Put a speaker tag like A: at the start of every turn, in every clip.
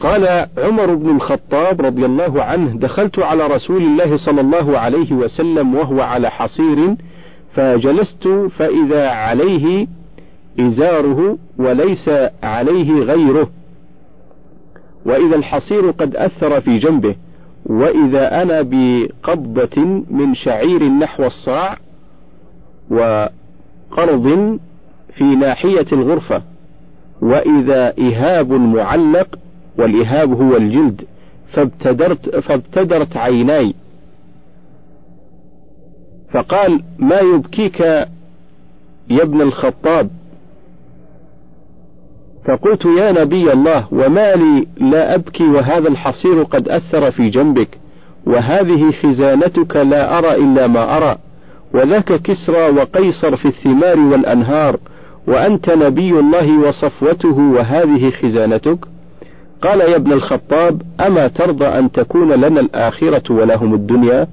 A: قال عمر بن الخطاب رضي الله عنه دخلت على رسول الله صلى الله عليه وسلم وهو على حصير فجلست فإذا عليه إزاره وليس عليه غيره. وإذا الحصير قد أثر في جنبه وإذا أنا بقبضة من شعير نحو الصاع وقرض في ناحية الغرفة وإذا إهاب معلق والإهاب هو الجلد فابتدرت, فابتدرت عيناي. فقال ما يبكيك يا ابن الخطاب؟ فقلت يا نبي الله وما لي لا أبكي وهذا الحصير قد أثر في جنبك وهذه خزانتك لا أرى إلا ما أرى وذاك كسرى وقيصر في الثمار والأنهار وأنت نبي الله وصفوته وهذه خزانتك؟ قال يا ابن الخطاب أما ترضى أن تكون لنا الآخرة ولهم الدنيا؟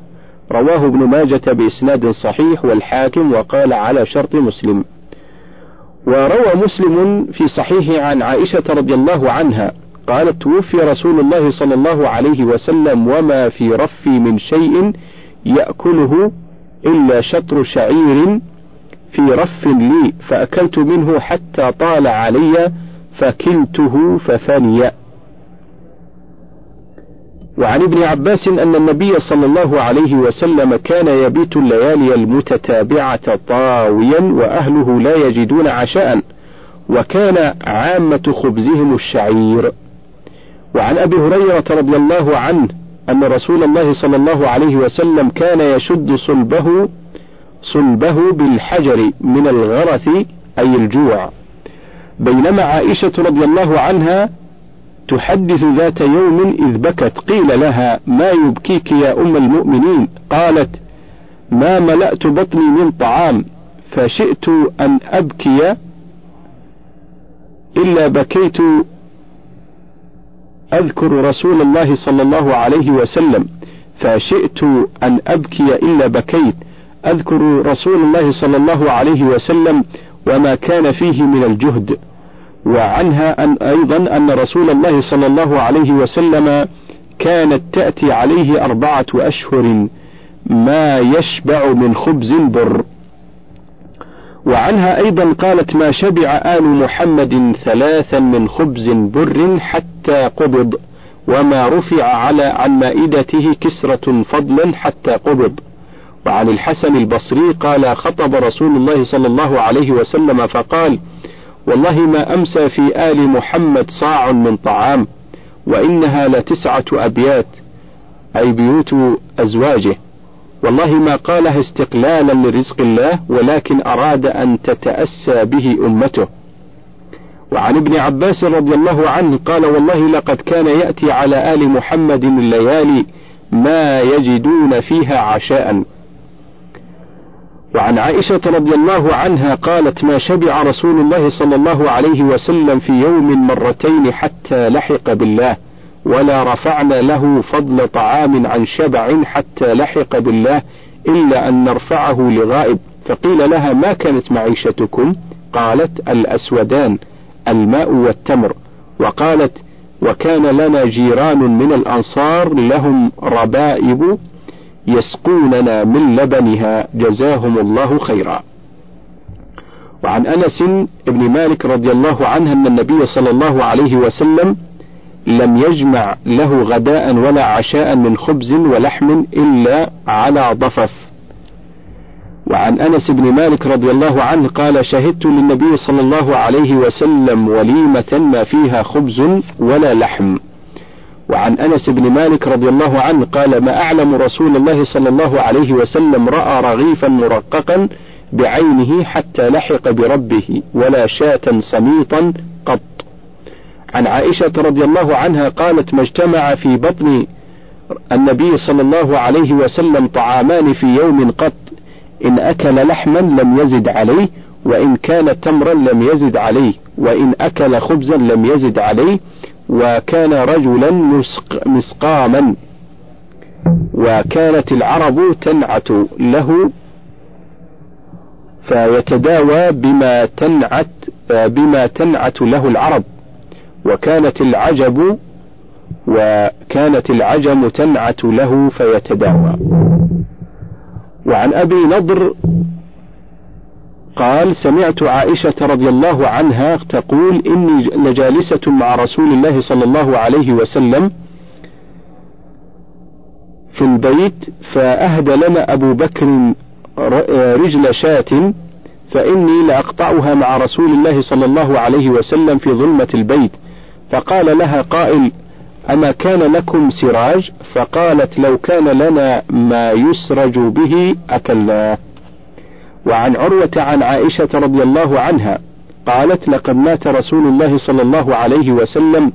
A: رواه ابن ماجة بإسناد صحيح والحاكم وقال على شرط مسلم. وروى مسلم في صحيحه عن عائشة رضي الله عنها قالت توفي رسول الله صلى الله عليه وسلم وما في رفي من شيء يأكله إلا شطر شعير في رف لي فأكلت منه حتى طال علي فكلته ففني وعن ابن عباس أن النبي صلى الله عليه وسلم كان يبيت الليالي المتتابعة طاويا وأهله لا يجدون عشاء وكان عامة خبزهم الشعير. وعن أبي هريرة رضي الله عنه أن رسول الله صلى الله عليه وسلم كان يشد صلبه صلبه بالحجر من الغرث أي الجوع. بينما عائشة رضي الله عنها تحدث ذات يوم إذ بكت قيل لها ما يبكيك يا أم المؤمنين؟ قالت ما ملأت بطني من طعام فشئت أن أبكي إلا بكيت. أذكر رسول الله صلى الله عليه وسلم فشئت أن أبكي إلا بكيت. أذكر رسول الله صلى الله عليه وسلم وما كان فيه من الجهد. وعنها أن أيضا أن رسول الله صلى الله عليه وسلم كانت تأتي عليه أربعة أشهر ما يشبع من خبز بر وعنها أيضا قالت ما شبع آل محمد ثلاثا من خبز بر حتى قبض وما رفع على عن مائدته كسرة فضلا حتى قبض. وعن الحسن البصري قال خطب رسول الله صلى الله عليه وسلم فقال والله ما أمسى في آل محمد صاع من طعام وإنها لتسعة أبيات أي بيوت أزواجه. والله ما قالها استقلالا لرزق الله ولكن أراد أن تتأسى به أمته. وعن ابن عباس رضي الله عنه قال والله لقد كان يأتي على آل محمد الليالي ما يجدون فيها عشاء. وعن عائشة رضي الله عنها قالت ما شبع رسول الله صلى الله عليه وسلم في يوم مرتين حتى لحق بالله ولا رفعنا له فضل طعام عن شبع حتى لحق بالله إلا أن نرفعه لغائب فقيل لها ما كانت معيشتكم؟ قالت الأسودان الماء والتمر. وقالت وكان لنا جيران من الأنصار لهم ربائب يسقوننا من لبنها جزاهم الله خيرا. وعن أنس بن مالك رضي الله عنه أن النبي صلى الله عليه وسلم لم يجمع له غداء ولا عشاء من خبز ولحم إلا على ضفف. وعن أنس بن مالك رضي الله عنه قال شهدت للنبي صلى الله عليه وسلم وليمة ما فيها خبز ولا لحم. وعن أنس بن مالك رضي الله عنه قال ما أعلم رسول الله صلى الله عليه وسلم رأى رغيفا مرققا بعينه حتى لحق بربه ولا شاة سميطا قط. عن عائشة رضي الله عنها قالت ما اجتمع في بطن النبي صلى الله عليه وسلم طعامان في يوم قط إن أكل لحما لم يزد عليه وإن كان تمرا لم يزد عليه وإن أكل خبزا لم يزد عليه وكان رجلا مسق مسقاما وكانت العرب تنعت له فيتداوى بما تنعت بما تنعت له العرب. وكانت العجب وكانت العجم تنعت له فيتداوى. وعن أبي نضر قال سمعت عائشة رضي الله عنها تقول إني لجالسة مع رسول الله صلى الله عليه وسلم في البيت فأهدى لنا أبو بكر رجل شاة فإني لأقطعها مع رسول الله صلى الله عليه وسلم في ظلمة البيت. فقال لها قائل أما كان لكم سراج؟ فقالت لو كان لنا ما يسرج به أكلناه. وعن عروة عن عائشة رضي الله عنها قالت لقد مات رسول الله صلى الله عليه وسلم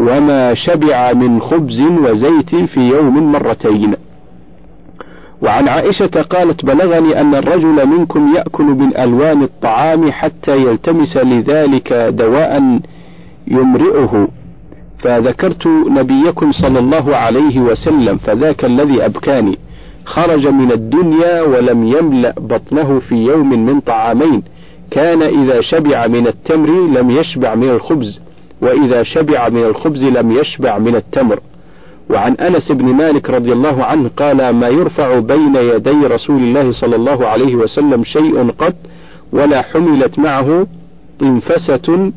A: وما شبع من خبز وزيت في يوم مرتين. وعن عائشة قالت بلغني أن الرجل منكم يأكل من ألوان الطعام حتى يلتمس لذلك دواء يمرئه. فذكرت نبيكم صلى الله عليه وسلم فذاك الذي أبكاني. خرج من الدنيا ولم يملأ بطنه في يوم من طعامين. كان إذا شبع من التمر لم يشبع من الخبز وإذا شبع من الخبز لم يشبع من التمر. وعن أنس بن مالك رضي الله عنه قال ما يرفع بين يدي رسول الله صلى الله عليه وسلم شيء قط ولا حملت معه طنفسة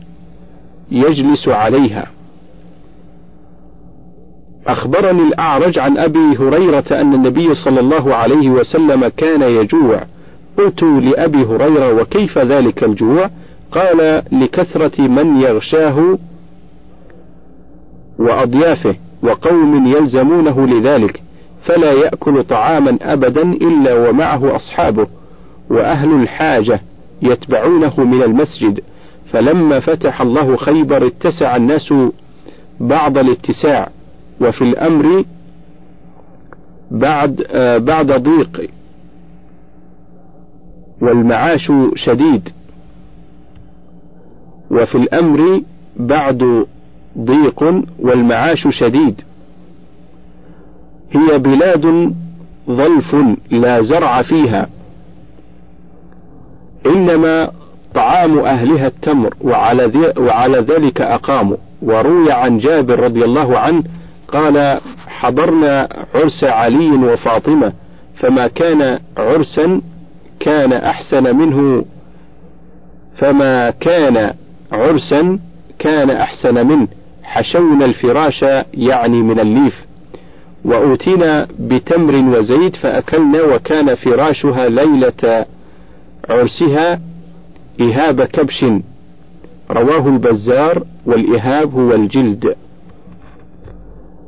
A: يجلس عليها. أخبرني الأعرج عن أبي هريرة أن النبي صلى الله عليه وسلم كان يجوع. قلت لأبي هريرة وكيف ذلك الجوع؟ قال لكثرة من يغشاه وأضيافه وقوم يلزمونه لذلك فلا يأكل طعاما أبدا إلا ومعه أصحابه وأهل الحاجة يتبعونه من المسجد. فلما فتح الله خيبر اتسع الناس بعض الاتساع وفي الأمر بعد آه بعد ضيق والمعاش شديد وفي الأمر بعد ضيق والمعاش شديد. هي بلاد ظلف لا زرع فيها إنما طعام أهلها التمر وعلى, وعلى ذلك أقاموا. وروي عن جابر رضي الله عنه قال حضرنا عرس علي وفاطمة فما كان عرسا كان أحسن منه فما كان عرسا كان أحسن منه. حشونا الفراش يعني من الليف. وأوتينا بتمر وزيت فأكلنا وكان فراشها ليلة عرسها إهاب كبش. رواه البزار والإهاب هو الجلد.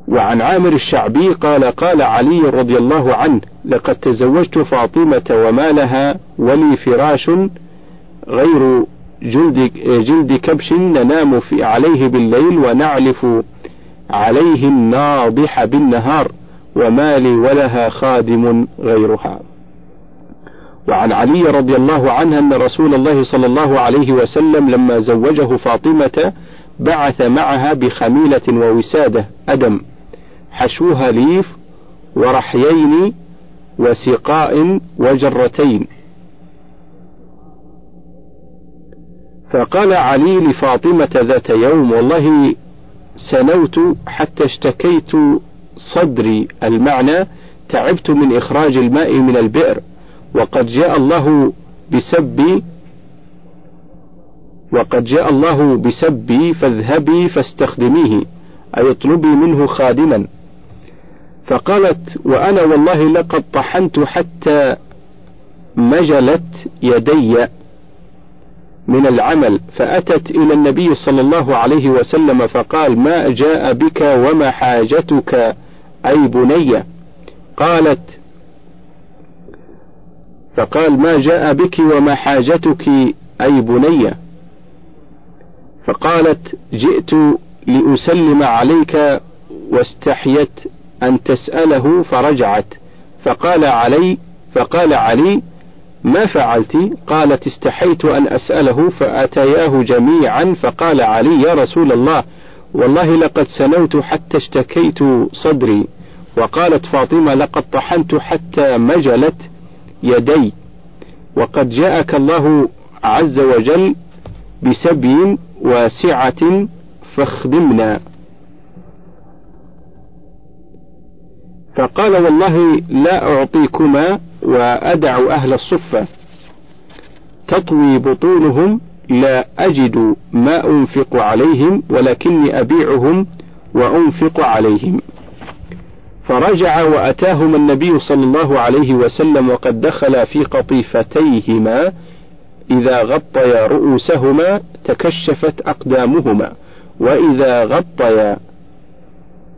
A: وعن عامر الشعبي قال قال علي رضي الله عنه لقد تزوجت فاطمة وما لها ولي فراش غير جلد, جلد كبش ننام في عليه بالليل ونعلف عليه الناضح بالنهار وما لي ولها خادم غيرها. وعن علي رضي الله عنه أن رسول الله صلى الله عليه وسلم لما زوجه فاطمة بعث معها بخميلة ووسادة أدم. حشوها ليف ورحيين وسقاء وجرتين. فقال علي لفاطمة ذات يوم والله سنوت حتى اشتكيت صدري المعنى تعبت من إخراج الماء من البئر وقد جاء الله بسبي وقد جاء الله بسبي فاذهبي فاستخدميه أي اطلبي منه خادما. فقالت وأنا والله لقد طحنت حتى مجلت يدي من العمل فأتت إلى النبي صلى الله عليه وسلم فقال ما جاء بك وما حاجتك أي بني؟ قالت فقال ما جاء بك وما حاجتك أي بني؟ فقالت جئت لأسلم عليك واستحيت أن تسأله فرجعت فقال علي فقال علي ما فعلت؟ قالت استحيت أن أسأله فأتياه جميعا. فقال علي يا رسول الله والله لقد سنوت حتى اشتكيت صدري. وقالت فاطمة لقد طحنت حتى مجلت يدي وقد جاءك الله عز وجل بسبي واسعة فاخدمنا. فقال والله لا أعطيكما وأدع أهل الصفة. تطوي بطونهم لا أجد ما أنفق عليهم ولكني أبيعهم وأنفق عليهم. فرجع وأتاهما النبي صلى الله عليه وسلم وقد دخل في قطيفتيهما. إذا غطيا رؤوسهما تكشفت أقدامهما. وإذا غطيا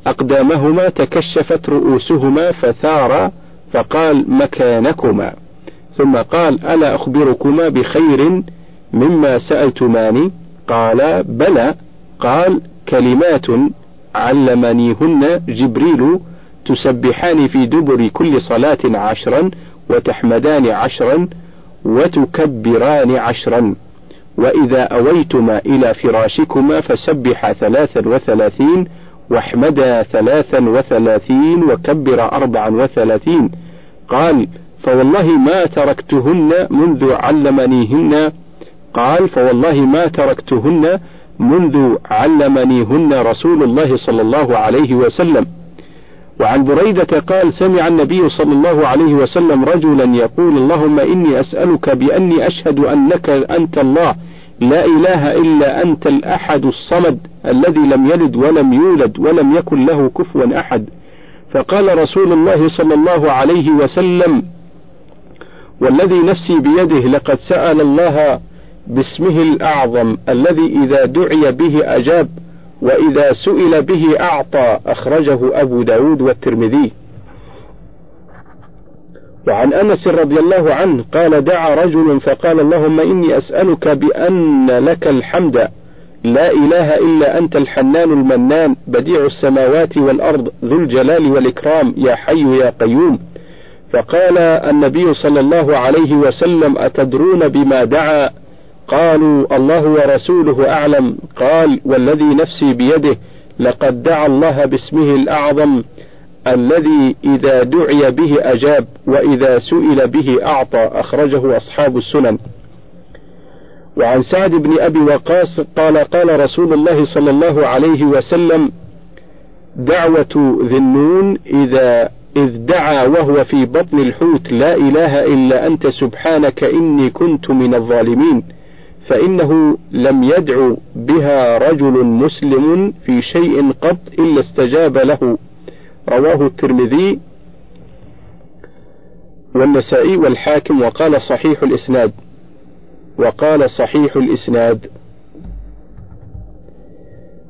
A: أقدامهما تكشفت رؤوسهما فثار فقال مكانكما. ثم قال ألا أخبركما بخير مما سألتماني؟ قال بلى. قال كلمات علمنيهن جبريل تسبحان في دبر كل صلاة عشرا وتحمدان عشرا وتكبران عشرا. وإذا أويتما إلى فراشكما فسبحا ثلاثا وثلاثين واحمدا ثلاثا وثلاثين وكبر أربعا وثلاثين. قال فوالله ما تركتهن منذ علمنيهن. قال فوالله ما تركتهن منذ علمنيهن رسول الله صلى الله عليه وسلم. وعن بريدة قال سمع النبي صلى الله عليه وسلم رجلا يقول اللهم إني أسألك بأني أشهد أنك أنت الله. لا إله إلا أنت الأحد الصمد الذي لم يلد ولم يولد ولم يكن له كفوا أحد. فقال رسول الله صلى الله عليه وسلم والذي نفسي بيده لقد سأل الله باسمه الأعظم الذي إذا دعي به أجاب وإذا سئل به أعطى أخرجه أبو داود والترمذي. وعن أنس رضي الله عنه قال دعا رجل فقال اللهم إني أسألك بأن لك الحمد. لا إله إلا أنت الحنان المنان بديع السماوات والأرض ذو الجلال والإكرام يا حي يا قيوم. فقال النبي صلى الله عليه وسلم أتدرون بما دعا؟ قالوا الله ورسوله أعلم. قال والذي نفسي بيده لقد دعا الله باسمه الأعظم. الذي إذا دعي به أجاب وإذا سئل به أعطى أخرجه أصحاب السنن. وعن سعد بن أبي وقاص قال قال رسول الله صلى الله عليه وسلم دعوة ذي النون إذا إذ دعا وهو في بطن الحوت لا إله إلا أنت سبحانك إني كنت من الظالمين فإنه لم يدع بها رجل مسلم في شيء قط إلا استجاب له. رواه الترمذي والنسائي والحاكم وقال صحيح الإسناد وقال صحيح الإسناد.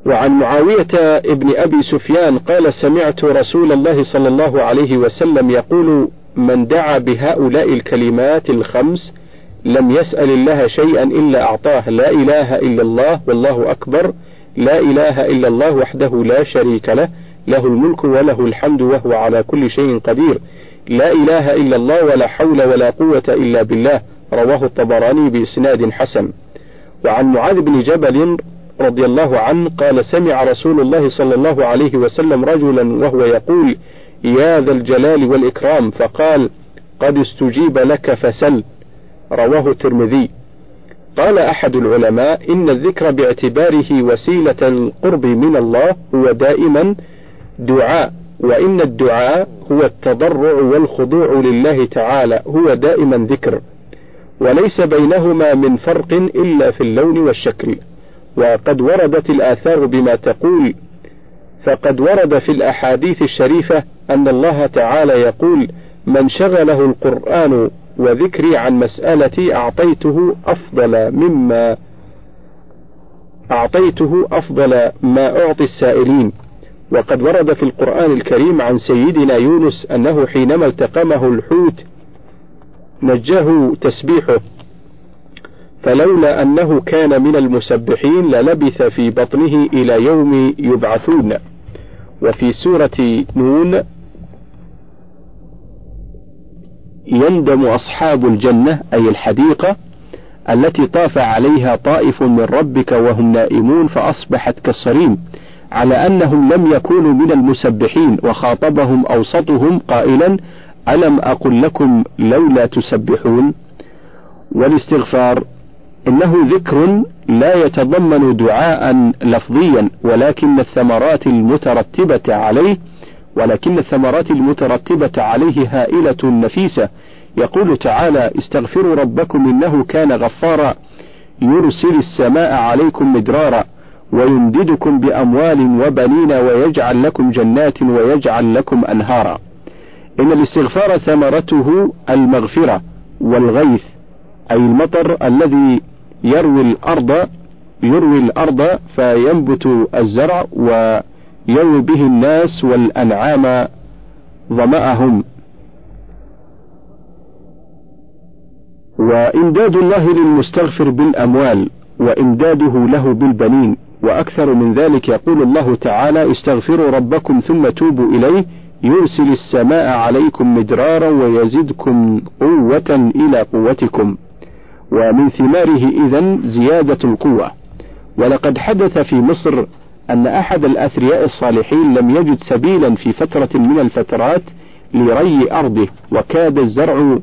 A: وعن معاوية ابن أبي سفيان قال سمعت رسول الله صلى الله عليه وسلم يقول من دعا بهؤلاء الكلمات الخمس لم يسأل الله شيئا إلا أعطاه. لا إله إلا الله والله أكبر. لا إله إلا الله وحده لا شريك له. له الملك وله الحمد وهو على كل شيء قدير. لا إله إلا الله ولا حول ولا قوة إلا بالله. رواه الطبراني بإسناد حسن. وعن معاذ بن جبل رضي الله عنه قال سمع رسول الله صلى الله عليه وسلم رجلا وهو يقول يا ذا الجلال والإكرام. فقال قد استجيب لك فسل. رواه الترمذي. قال أحد العلماء إن الذكر باعتباره وسيلة القرب من الله هو دائما دعاء وإن الدعاء هو التضرع والخضوع لله تعالى هو دائما ذكر. وليس بينهما من فرق إلا في اللون والشكل. وقد وردت الآثار بما تقول. فقد ورد في الأحاديث الشريفة أن الله تعالى يقول من شغله القرآن وذكري عن مسألتي أعطيته أفضل مما أعطيته أفضل ما أعطي السائلين. وقد ورد في القرآن الكريم عن سيدنا يونس أنه حينما التقمه الحوت نجاه تسبيحه فلولا أنه كان من المسبحين للبث في بطنه إلى يوم يبعثون. وفي سورة نون يندم أصحاب الجنة أي الحديقة التي طاف عليها طائف من ربك وهم نائمون فأصبحت كالصريم. على أنهم لم يكونوا من المسبحين وخاطبهم أوسطهم قائلا ألم أقل لكم لولا تسبحون؟ والاستغفار إنه ذكر لا يتضمن دعاء لفظيا ولكن الثمرات المترتبة عليه ولكن الثمرات المترتبة عليه هائلة نفيسة. يقول تعالى استغفروا ربكم إنه كان غفارا يرسل السماء عليكم مدرارا. ويمددكم بأموال وبنين ويجعل لكم جنات ويجعل لكم أنهارا. إن الاستغفار ثمرته المغفرة والغيث أي المطر الذي يروي الأرض يروي الأرض فينبت الزرع ويروي به الناس والأنعام ظمأهم. وإمداد الله للمستغفر بالأموال وإمداده له بالبنين. وأكثر من ذلك يقول الله تعالى استغفروا ربكم ثم توبوا إليه يرسل السماء عليكم مدرارا ويزدكم قوة إلى قوتكم. ومن ثماره إذا زيادة القوة. ولقد حدث في مصر أن أحد الأثرياء الصالحين لم يجد سبيلا في فترة من الفترات لري أرضه وكاد الزرع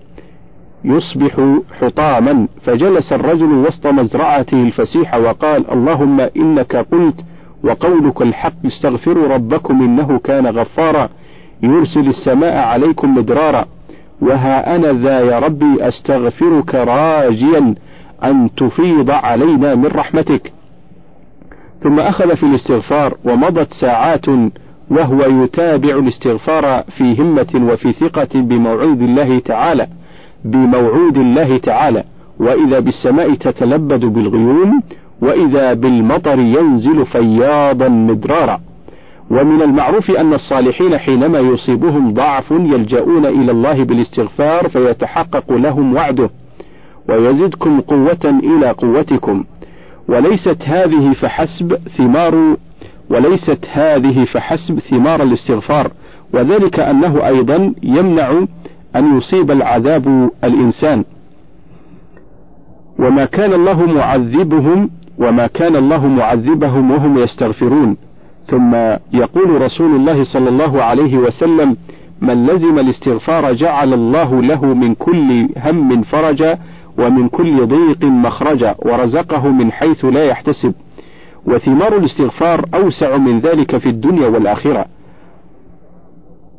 A: يصبح حطاما. فجلس الرجل وسط مزرعته الفسيحة وقال اللهم إنك قلت وقولك الحق استغفروا ربكم إنه كان غفارا. يرسل السماء عليكم مدرارا. وها أنا ذا يا ربي أستغفرك راجيا أن تفيض علينا من رحمتك. ثم أخذ في الاستغفار ومضت ساعات وهو يتابع الاستغفار في همة وفي ثقة بموعود الله تعالى. بموعود الله تعالى وإذا بالسماء تتلبد بالغيوم وإذا بالمطر ينزل فياضا مدرارا. ومن المعروف أن الصالحين حينما يصيبهم ضعف يلجؤون إلى الله بالاستغفار فيتحقق لهم وعده ويزدكم قوة إلى قوتكم. وليست هذه فحسب ثمار وليست هذه فحسب ثمار الاستغفار. وذلك أنه أيضا يمنع أن يصيب العذاب الإنسان. وما كان الله معذبهم وما كان الله معذبهم وهم يستغفرون. ثم يقول رسول الله صلى الله عليه وسلم من لزم الاستغفار جعل الله له من كل هم فرجا ومن كل ضيق مخرجا ورزقه من حيث لا يحتسب. وثمار الاستغفار أوسع من ذلك في الدنيا والآخرة.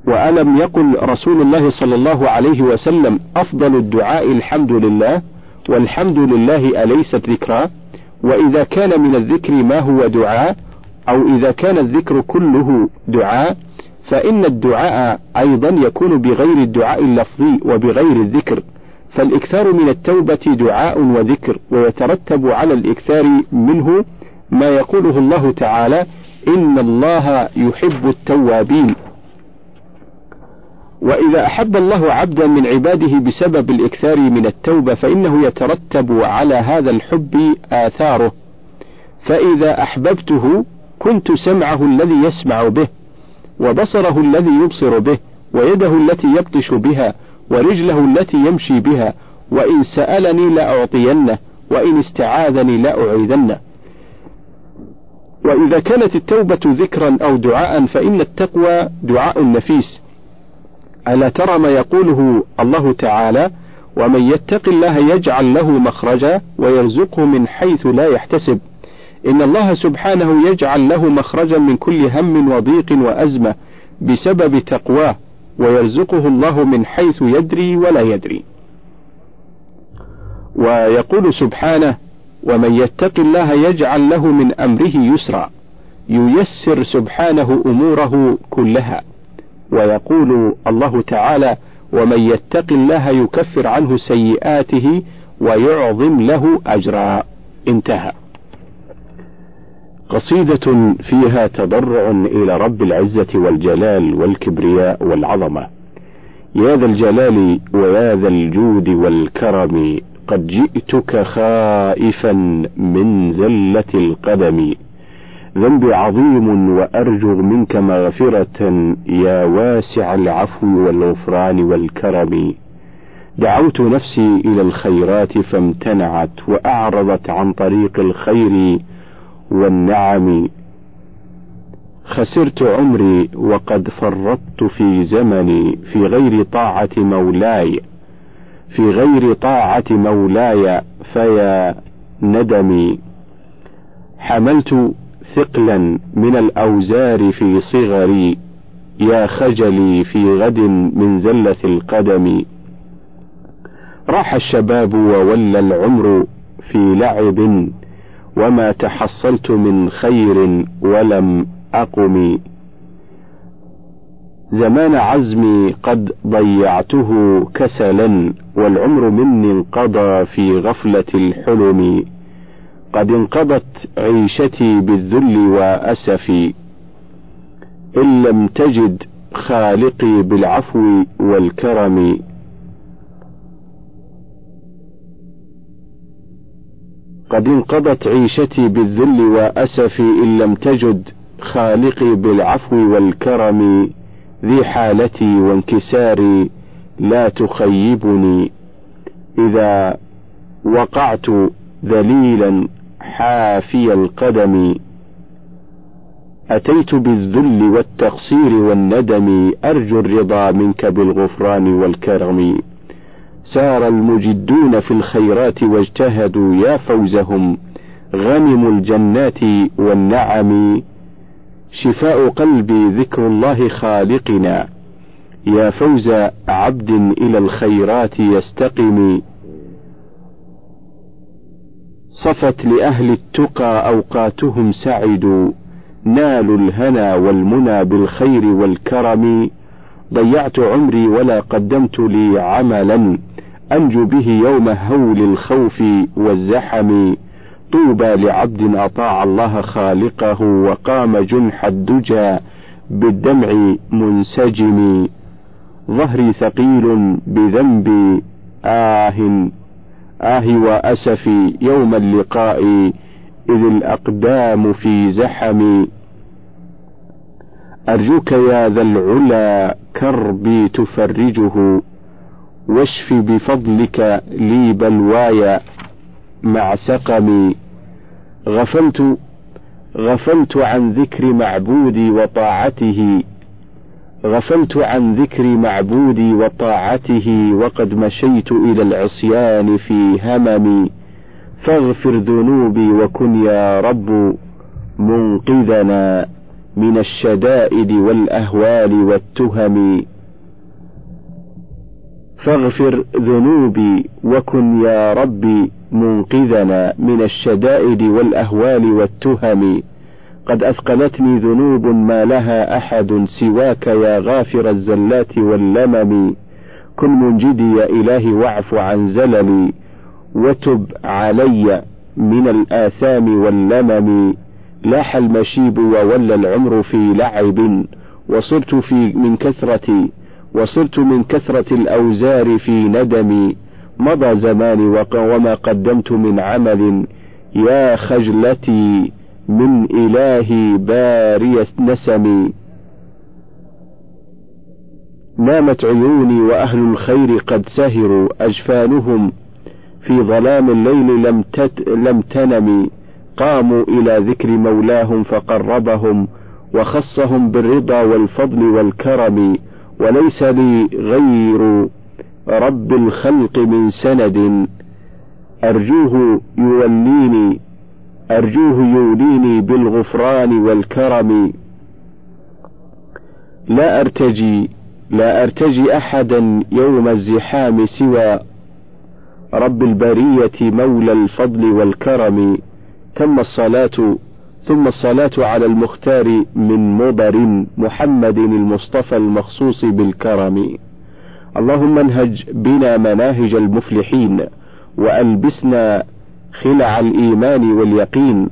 A: وألم يقل رسول الله صلى الله عليه وسلم أفضل الدعاء الحمد لله والحمد لله أليست ذكرى وإذا كان من الذكر ما هو دعاء أو إذا كان الذكر كله دعاء فإن الدعاء أيضا يكون بغير الدعاء اللفظي وبغير الذكر. فالإكثار من التوبة دعاء وذكر ويترتب على الإكثار منه ما يقوله الله تعالى إن الله يحب التوابين. وإذا أحب الله عبدا من عباده بسبب الإكثار من التوبة فإنه يترتب على هذا الحب آثاره. فإذا أحببته كنت سمعه الذي يسمع به وبصره الذي يبصر به ويده التي يبطش بها ورجله التي يمشي بها وإن سألني لأعطينه وإن استعاذني لأعيذنه. وإذا كانت التوبة ذكرا أو دعاء فإن التقوى دعاء نفيس. ألا ترى ما يقوله الله تعالى ومن يتق الله يجعل له مخرجا ويرزقه من حيث لا يحتسب. إن الله سبحانه يجعل له مخرجا من كل هم وضيق وأزمة بسبب تقواه ويرزقه الله من حيث يدري ولا يدري. ويقول سبحانه ومن يتق الله يجعل له من أمره يسرا. ييسر سبحانه أموره كلها. ويقول الله تعالى ومن يتق الله يكفر عنه سيئاته ويعظم له أجرا. انتهى. قصيدة فيها تضرع إلى رب العزة والجلال والكبرياء والعظمة. يا ذا الجلال ويا ذا الجود والكرم قد جئتك خائفا من زلة القدم. ذنبي عظيم وأرجو منك مغفرة يا واسع العفو والغفران والكرم. دعوت نفسي إلى الخيرات فامتنعت وأعرضت عن طريق الخير والنعم. خسرت عمري وقد فرطت في زمني في غير طاعة مولاي. في غير طاعة مولاي فيا ندمي. حملت ثقلا من الأوزار في صغري يا خجلي في غد من زلة القدم. راح الشباب وولى العمر في لعب وما تحصلت من خير ولم أقم. زمان عزمي قد ضيعته كسلا والعمر مني انقضى في غفلة الحلم. قد انقضت عيشتي بالذل وأسفي إن لم تجد خالقي بالعفو والكرم. قد انقضت عيشتي بالذل وأسفي إن لم تجد خالقي بالعفو والكرم. ذي حالتي وانكساري لا تخيبني. إذا وقعت ذليلا حافي القدم. أتيت بالذل والتقصير والندم أرجو الرضا منك بالغفران والكرم. سار المجدون في الخيرات واجتهدوا يا فوزهم. غنموا الجنات والنعم. شفاء قلبي ذكر الله خالقنا. يا فوز عبد إلى الخيرات يستقم. صفت لأهل التقى أوقاتهم سعدوا نالوا الهنا والمنى بالخير والكرم ضيعت عمري ولا قدمت لي عملا أنجو به يوم هول الخوف والزحم. طوبى لعبد أطاع الله خالقه وقام جنح الدجى بالدمع منسجم. ظهري ثقيل بذنبي آه آه وأسفي يوم اللقاء إذ الأقدام في زحم. أرجوك يا ذا العلا كربي تفرجه. واشف بفضلك لي بلواي مع سقمي غفلت غفلت عن ذكر معبودي وطاعته. غفلت عن ذكر معبودي وطاعته وقد مشيت إلى العصيان في هممي فاغفر ذنوبي وكن يا رب منقذنا من الشدائد والأهوال والتهم. فاغفر ذنوبي وكن يا ربي منقذنا من الشدائد والأهوال والتهم. قد أثقلتني ذنوب ما لها أحد سواك يا غافر الزلات واللمم. كن منجدي يا إلهي واعف عن زللي وتب علي من الآثام واللمم. لاح المشيب وولى العمر في لعب وصرت في من كثرة وصرت من كثرة الأوزار في ندمي مضى زماني وما قدمت من عمل. يا خجلتي من إلهي باري نسمي. نامت عيوني وأهل الخير قد سهروا أجفانهم في ظلام الليل لم, تت لم تنم قاموا إلى ذكر مولاهم فقربهم وخصهم بالرضا والفضل والكرم. وليس لي غير رب الخلق من سند. أرجوه يوليني. أرجوه يوليني بالغفران والكرم. لا أرتجي لا أرتجي أحدا يوم الزحام سوى. رب البرية مولى الفضل والكرم. تم الصلاة ثم الصلاة على المختار من مضر محمد المصطفى المخصوص بالكرم. اللهم انهج بنا مناهج المفلحين وألبسنا خلع الإيمان واليقين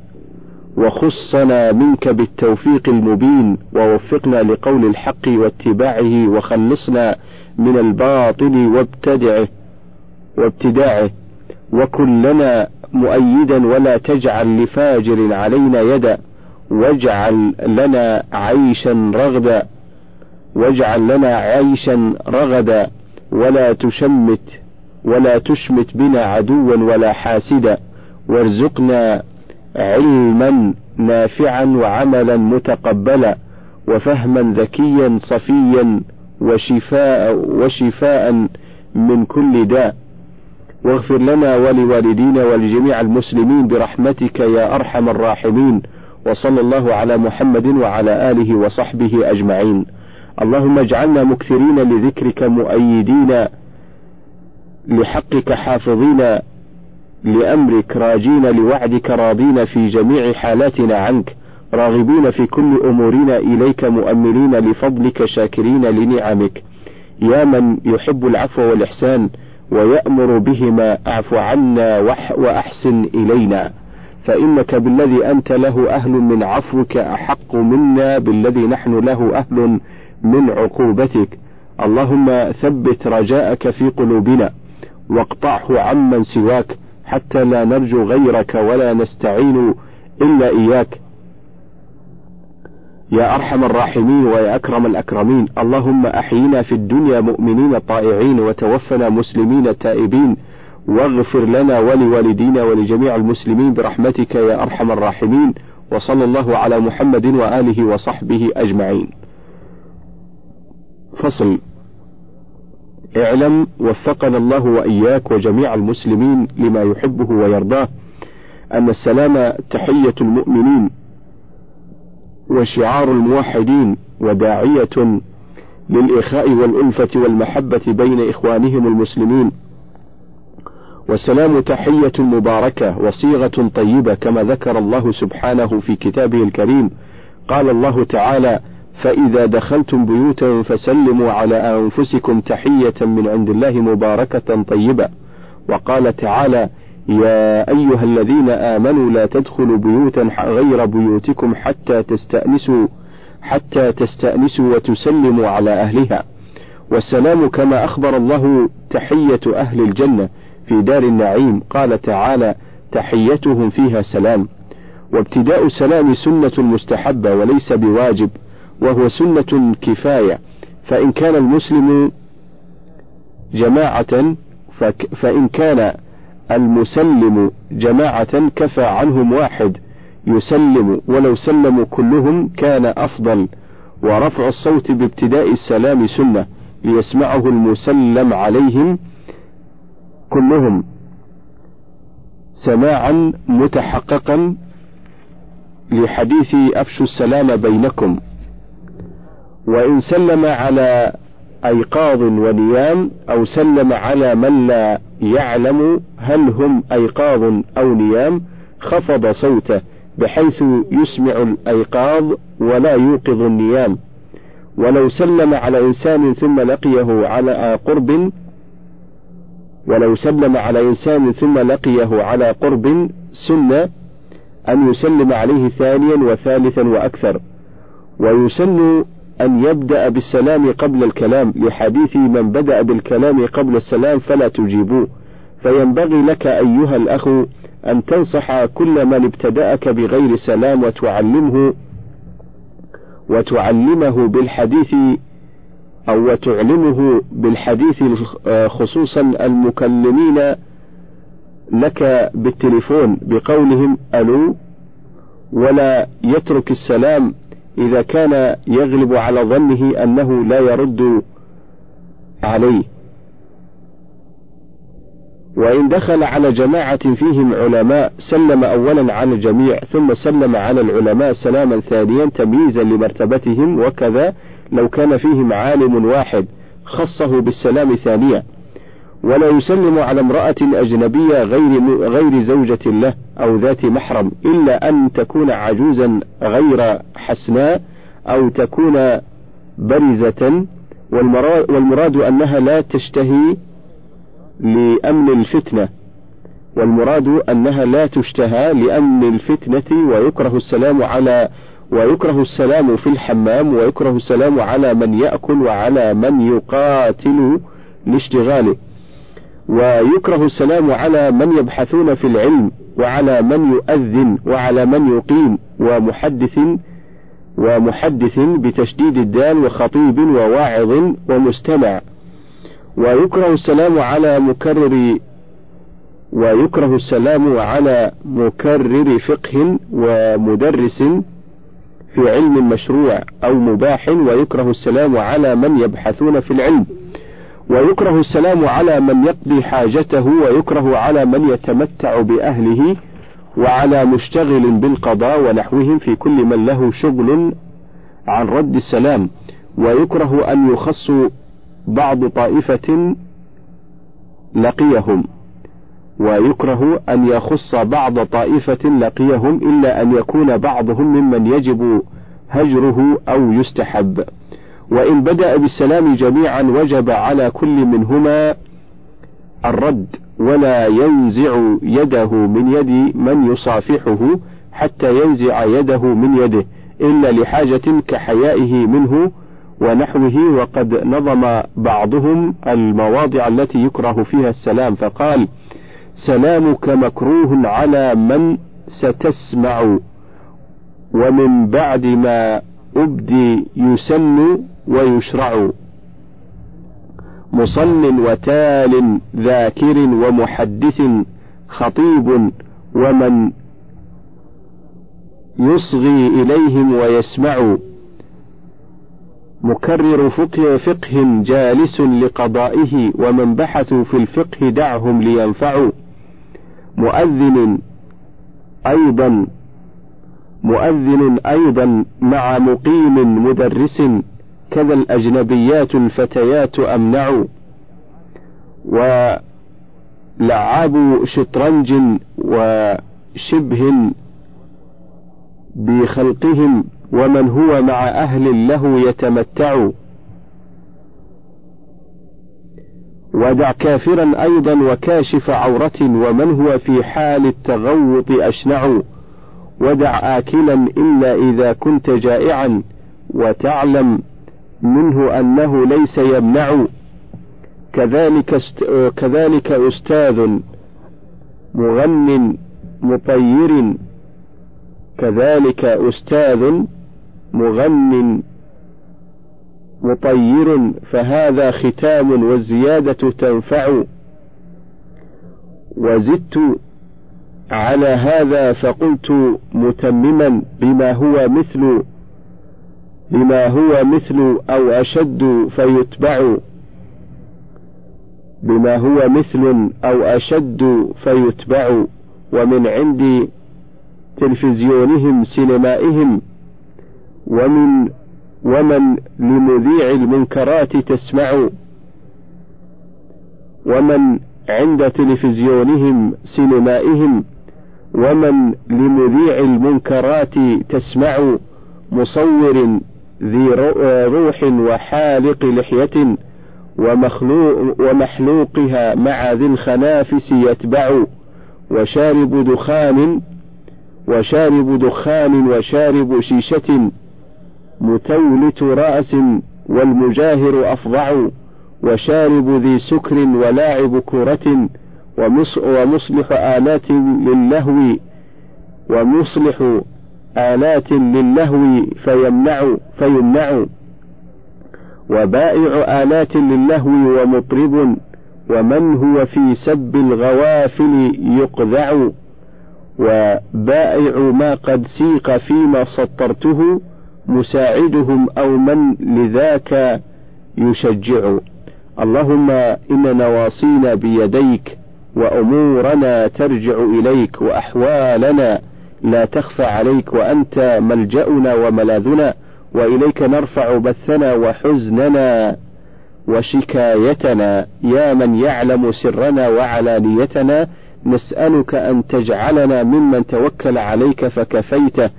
A: وخصنا منك بالتوفيق المبين ووفقنا لقول الحق واتباعه وخلصنا من الباطل وابتدعه وابتداعه وكن لنا مؤيدا ولا تجعل لفاجر علينا يدا واجعل لنا عيشا رغدا واجعل لنا عيشا رغدا ولا تشمت ولا تشمت بنا عدوا ولا حاسدا. وارزقنا علما نافعا وعملا متقبلا وفهما ذكيا صفيا وشفاء وشفاء من كل داء. واغفر لنا ولوالدينا ولجميع المسلمين برحمتك يا أرحم الراحمين. وصلى الله على محمد وعلى آله وصحبه أجمعين. اللهم اجعلنا مكثرين لذكرك مؤيدين لحقك حافظين لأمرك راجين لوعدك راضين في جميع حالاتنا عنك راغبين في كل أمورنا إليك مؤملين لفضلك شاكرين لنعمك. يا من يحب العفو والإحسان ويأمر بهما اعف عنا وأحسن إلينا. فإنك بالذي أنت له أهل من عفوك أحق منا بالذي نحن له أهل من عقوبتك. اللهم ثبت رجاءك في قلوبنا واقطعه عمن سواك. حتى لا نرجو غيرك ولا نستعين إلا إياك. يا أرحم الراحمين ويا أكرم الأكرمين اللهم أحينا في الدنيا مؤمنين طائعين وتوفنا مسلمين تائبين. واغفر لنا ولوالدينا ولجميع المسلمين برحمتك يا أرحم الراحمين. وصلى الله على محمد وآله وصحبه أجمعين. فصل. اعلم وفقنا الله وإياك وجميع المسلمين لما يحبه ويرضاه أن السلام تحية المؤمنين وشعار الموحدين وداعية للإخاء والألفة والمحبة بين إخوانهم المسلمين. والسلام تحية مباركة وصيغة طيبة كما ذكر الله سبحانه في كتابه الكريم. قال الله تعالى فإذا دخلتم بيوتا فسلموا على أنفسكم تحية من عند الله مباركة طيبة. وقال تعالى يا أيها الذين آمنوا لا تدخلوا بيوتا غير بيوتكم حتى تستأنسوا حتى تستأنسوا وتسلموا على أهلها. والسلام كما أخبر الله تحية أهل الجنة في دار النعيم. قال تعالى تحيتهم فيها سلام. وابتداء السلام سنة مستحبة وليس بواجب. وهو سنة كفاية. فإن كان المسلم جماعة فإن كان المسلم جماعة كفى عنهم واحد يسلم ولو سلموا كلهم كان أفضل. ورفع الصوت بابتداء السلام سنة ليسمعه المسلم عليهم كلهم سماعا متحققا لحديث أفشوا السلام بينكم. وإن سلم على أيقاظ ونيام أو سلم على من لا يعلم هل هم أيقاظ أو نيام خفض صوته بحيث يسمع الأيقاظ ولا يوقظ النيام. ولو سلم على إنسان ثم لقيه على قرب ولو سلم على إنسان ثم لقيه على قرب سنة أن يسلم عليه ثانيا وثالثا وأكثر. ويسن أن يبدأ بالسلام قبل الكلام. لحديث من بدأ بالكلام قبل السلام فلا تجيبوه. فينبغي لك أيها الأخ أن تنصح كل من ابتدأك بغير سلام وتعلمه وتعلمه بالحديث أو وتعلمه بالحديث خصوصا المكلمين لك بالتليفون بقولهم ألو ولا يترك السلام إذا كان يغلب على ظنه أنه لا يرد عليه. وإن دخل على جماعة فيهم علماء سلم أولا على الجميع ثم سلم على العلماء سلاما ثانيا تمييزا لمرتبتهم وكذا لو كان فيهم عالم واحد خصه بالسلام ثانيا. ولا يسلم على امرأة أجنبية غير غير زوجة له أو ذات محرم إلا أن تكون عجوزا غير حسناء أو تكون برزة. والمراد أنها لا تشتهي لأمن الفتنة. والمراد أنها لا تشتهى لأمن الفتنة ويكره السلام على ويكره السلام في الحمام ويكره السلام على من يأكل وعلى من يقاتل لاشتغاله. ويكره السلام على من يبحثون في العلم وعلى من يؤذن وعلى من يقيم ومحدث ومحدث بتشديد الدال وخطيب وواعظ ومستمع. ويكره السلام على مكرر ويكره السلام على مكرر فقه ومدرس في علم مشروع أو مباح. ويكره السلام على من يبحثون في العلم. ويكره السلام على من يقضي حاجته ويكره على من يتمتع بأهله وعلى مشتغل بالقضاء ونحوهم في كل من له شغل عن رد السلام. ويكره أن يخص بعض طائفة لقيهم. ويكره أن يخص بعض طائفة لقيهم إلا أن يكون بعضهم ممن يجب هجره أو يستحب. وإن بدأ بالسلام جميعا وجب على كل منهما الرد ولا ينزع يده من يد من يصافحه حتى ينزع يده من يده إلا لحاجة كحيائه منه ونحوه وقد نظم بعضهم المواضع التي يكره فيها السلام فقال سلامك مكروه على من ستسمع ومن بعد ما أبدي يسن ويشرع مصل وتال ذاكر ومحدث خطيب ومن يصغي إليهم ويسمع. مكرر فقه, فقه جالس لقضائه ومن بحثوا في الفقه دعهم لينفعوا. مؤذن أيضا مؤذن أيضا مع مقيم مدرس كذا الأجنبيات الفتيات أمنع ولعاب شطرنج وشبه بخلقهم ومن هو مع أهل له يتمتع. ودع كافرا أيضا وكاشف عورة ومن هو في حال التغوط أشنع. ودع آكلا إلا إذا كنت جائعا وتعلم منه أنه ليس يمنع. كذلك است... كذلك أستاذ مغن مطير. كذلك أستاذ مغن مطير. فهذا ختام والزيادة تنفع. وزدت على هذا فقلت متمما بما هو مثل بما هو مثل أو أشد فيتبع. بما هو مثل أو أشد فيتبع. ومن عند تلفزيونهم سينمائهم. ومن ومن لمذيع المنكرات تسمع. ومن عند تلفزيونهم سينمائهم. ومن لمذيع المنكرات تسمع. مصور ذي روح وحالق لحية ومخلوق ومحلوقها مع ذي الخنافس يتبع وشارب دخان وشارب دخان وشارب شيشة متولت رأس والمجاهر أفظع وشارب ذي سكر ولاعب كرة ومصلح آلات للهو ومصلح آلات للهو فيمنع فيمنع. وبائع آلات للهو ومطرب ومن هو في سب الغوافل يقذع. وبائع ما قد سيق فيما سطرته مساعدهم أو من لذاك يشجع. اللهم إن نواصينا بيديك وأمورنا ترجع إليك وأحوالنا لا تخفى عليك وأنت ملجأنا وملاذنا وإليك نرفع بثنا وحزننا وشكايتنا. يا من يعلم سرنا وعلانيتنا نسألك أن تجعلنا ممن توكل عليك فكفيته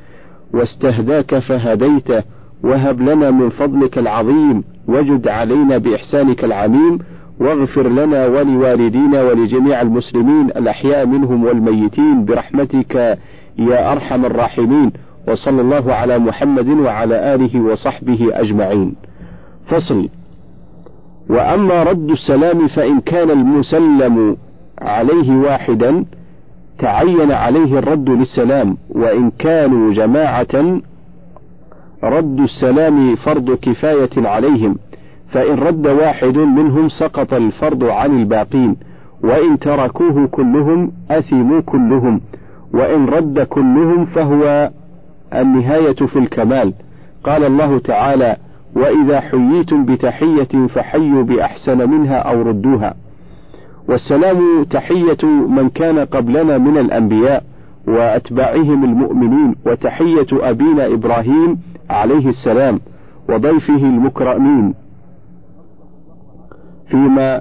A: واستهداك فهديته وهب لنا من فضلك العظيم وجد علينا بإحسانك العميم واغفر لنا ولوالدينا ولجميع المسلمين الأحياء منهم والميتين برحمتك يا أرحم الراحمين وصلى الله على محمد وعلى آله وصحبه أجمعين. فصل وأما رد السلام فإن كان المسلم عليه واحدا تعين عليه الرد للسلام وإن كانوا جماعة رد السلام فرض كفاية عليهم فإن رد واحد منهم سقط الفرض عن الباقين وإن تركوه كلهم أثموا كلهم وإن رد كلهم فهو النهاية في الكمال. قال الله تعالى وإذا حييتم بتحية فحيوا بأحسن منها أو ردوها. والسلام تحية من كان قبلنا من الأنبياء وأتباعهم المؤمنين وتحية أبينا إبراهيم عليه السلام وضيفه المكرمين. فيما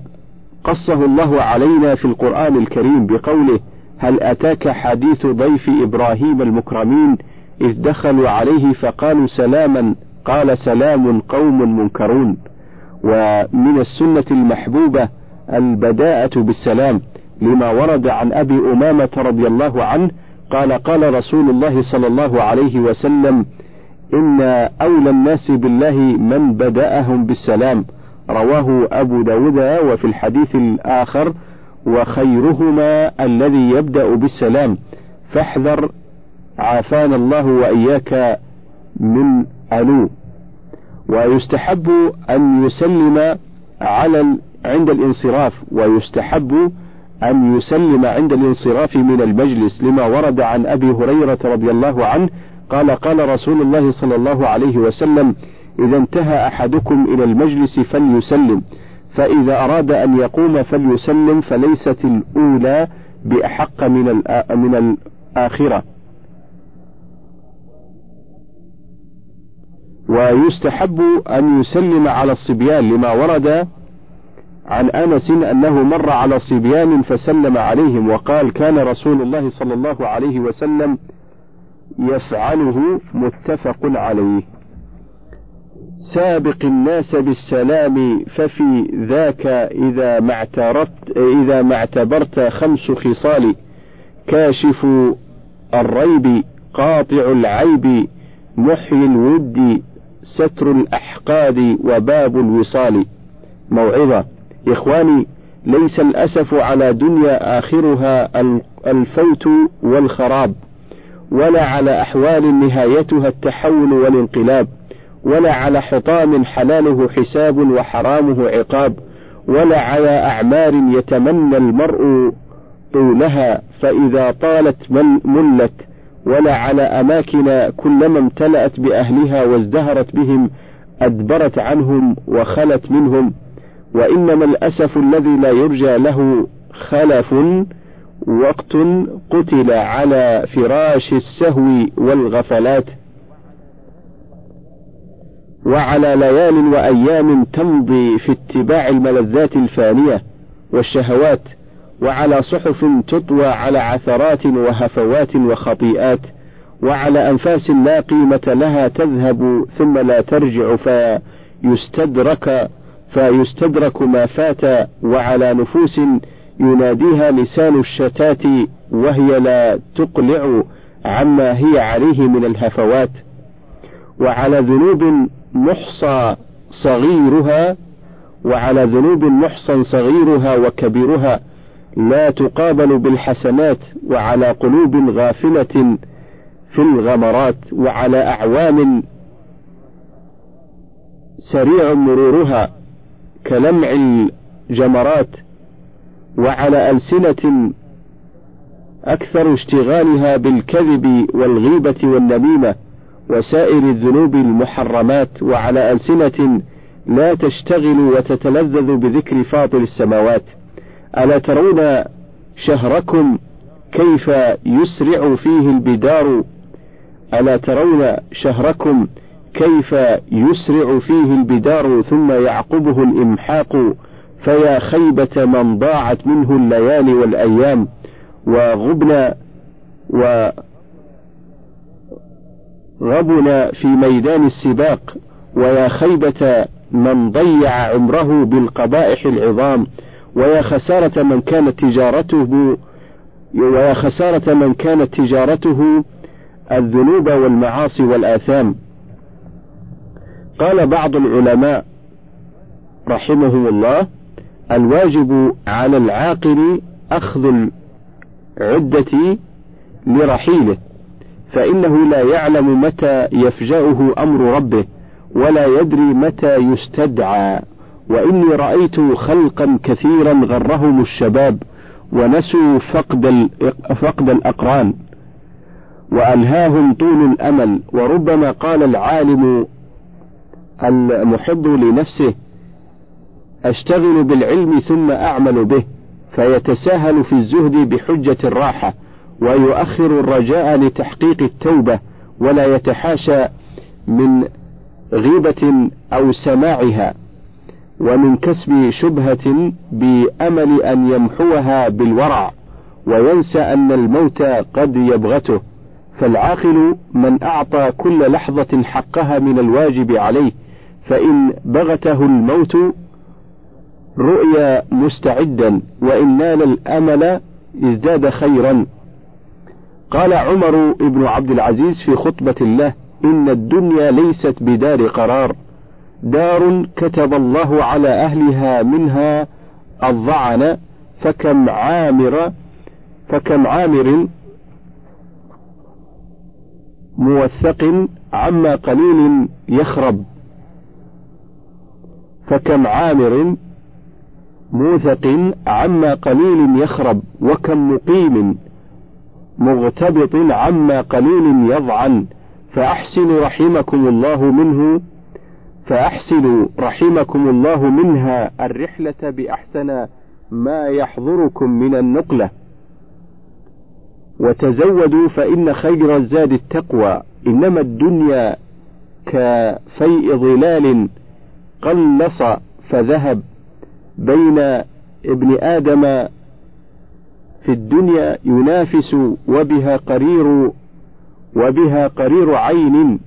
A: قصه الله علينا في القرآن الكريم بقوله هل أتاك حديث ضيف إبراهيم المكرمين إذ دخلوا عليه فقالوا سلاما؟ قال سلام قوم منكرون. ومن السنة المحبوبة البداءة بالسلام لما ورد عن أبي أمامة رضي الله عنه قال قال رسول الله صلى الله عليه وسلم إن أولى الناس بالله من بدأهم بالسلام. رواه أبو داود وفي الحديث الآخر وخيرهما الذي يبدأ بالسلام. فاحذر عافانا الله وإياك من ألو. ويستحب أن يسلم على عند الانصراف. ويستحب أن يسلم عند الانصراف من المجلس. لما ورد عن أبي هريرة رضي الله عنه قال قال رسول الله صلى الله عليه وسلم إذا انتهى أحدكم إلى المجلس فليسلم. فإذا أراد أن يقوم فليسلم فليست الأولى بأحق من من الآخرة. ويستحب أن يسلم على الصبيان لما ورد عن أنس أنه مر على صبيان فسلم عليهم وقال كان رسول الله صلى الله عليه وسلم يفعله متفق عليه. سابق الناس بالسلام ففي ذاك إذا ما اعتبرت إذا ما اعتبرت خمس خصال. كاشف الريب قاطع العيب محيي الود ستر الأحقاد وباب الوصال. موعظة. إخواني ليس الأسف على دنيا آخرها الفوت والخراب ولا على أحوال نهايتها التحول والانقلاب. ولا على حطام حلاله حساب وحرامه عقاب ولا على أعمار يتمنى المرء طولها فإذا طالت من ملت ولا على أماكن كلما امتلأت بأهلها وازدهرت بهم أدبرت عنهم وخلت منهم. وإنما الأسف الذي لا يرجى له خلف وقت قتل على فراش السهو والغفلات. وعلى ليال وأيام تمضي في اتباع الملذات الفانية والشهوات وعلى صحف تطوى على عثرات وهفوات وخطيئات وعلى أنفاس لا قيمة لها تذهب ثم لا ترجع فيستدرك فيستدرك ما فات وعلى نفوس يناديها لسان الشتات وهي لا تقلع عما هي عليه من الهفوات. وعلى ذنوب محصى صغيرها وعلى ذنوب محصى صغيرها وكبيرها لا تقابل بالحسنات وعلى قلوب غافلة في الغمرات وعلى أعوام سريع مرورها كلمع الجمرات وعلى ألسنة أكثر اشتغالها بالكذب والغيبة والنميمة وسائر الذنوب المحرمات وعلى ألسنة لا تشتغل وتتلذذ بذكر فاطر السماوات. ألا ترون شهركم كيف يسرع فيه البدار؟ ألا ترون شهركم كيف يسرع فيه البدار ثم يعقبه الإمحاق؟ فيا خيبة من ضاعت منه الليالي والأيام وغبنا وغبنا في ميدان السباق ويا خيبة من ضيع عمره بالقبائح العظام ويا خسارة من كانت تجارته ويا خسارة من كانت تجارته الذنوب والمعاصي والآثام. قال بعض العلماء رحمهم الله الواجب على العاقل أخذ العدة لرحيله. فإنه لا يعلم متى يفجأه أمر ربه ولا يدري متى يستدعى. وإني رأيت خلقا كثيرا غرهم الشباب ونسوا فقد فقد الأقران. وألهاهم طول الأمل وربما قال العالم المحب لنفسه أشتغل بالعلم ثم أعمل به فيتساهل في الزهد بحجة الراحة. ويؤخر الرجاء لتحقيق التوبة ولا يتحاشى من غيبة أو سماعها ومن كسب شبهة بأمل أن يمحوها بالورع وينسى أن الموت قد يبغته. فالعاقل من أعطى كل لحظة حقها من الواجب عليه فإن بغته الموت رؤيا مستعدا وإن نال الأمل ازداد خيرا. قال عمر بن عبد العزيز في خطبة الله إن الدنيا ليست بدار قرار دار كتب الله على أهلها منها الضعن فكم عامر فكم عامر موثق عما قليل يخرب فكم عامر موثق عما قليل يخرب وكم مقيم مغتبط عما قليل يضعن. فأحسنوا رحمكم الله منه فأحسنوا رحمكم الله منها. الرحلة بأحسن ما يحضركم من النقلة. وتزودوا فإن خير الزاد التقوى. إنما الدنيا كفيء ظلال قلص فذهب بين ابن آدم في الدنيا ينافس وبها قرير وبها قرير عين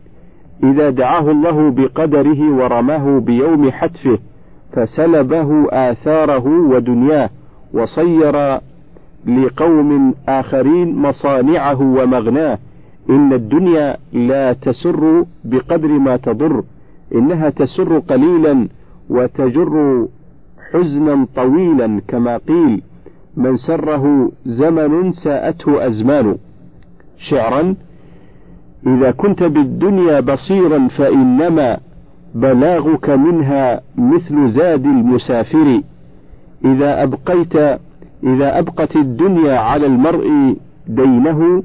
A: إذا دعاه الله بقدره ورماه بيوم حتفه فسلبه آثاره ودنياه وصير لقوم آخرين مصانعه ومغناه إن الدنيا لا تسر بقدر ما تضر إنها تسر قليلا وتجر حزنا طويلا كما قيل من سره زمن ساءته أزمان. شعرا إذا كنت بالدنيا بصيرا فإنما بلاغك منها مثل زاد المسافر. إذا أبقيت إذا أبقت الدنيا على المرء دينه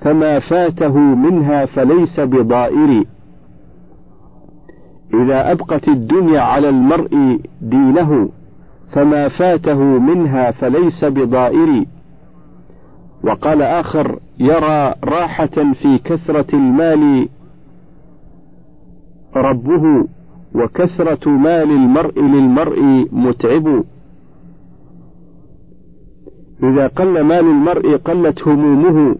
A: فما فاته منها فليس بضائر. إذا أبقت الدنيا على المرء دينه فما فاته منها فليس بضائر. وقال آخر يرى راحة في كثرة المال ربه وكثرة مال المرء للمرء متعب. إذا قل مال المرء قلت همومه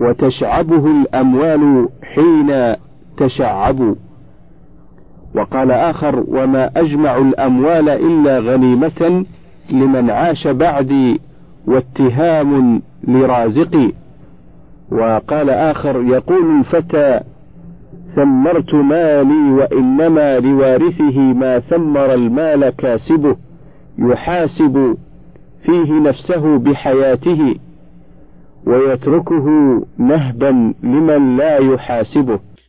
A: وتشعبه الأموال حين تشعب. وقال آخر وما أجمع الأموال إلا غنيمة لمن عاش بعدي واتهام لرازقي. وقال آخر يقول الفتى ثمرت مالي وإنما لوارثه ما ثمر المال كاسبه يحاسب فيه نفسه بحياته ويتركه نهبا لمن لا يحاسبه.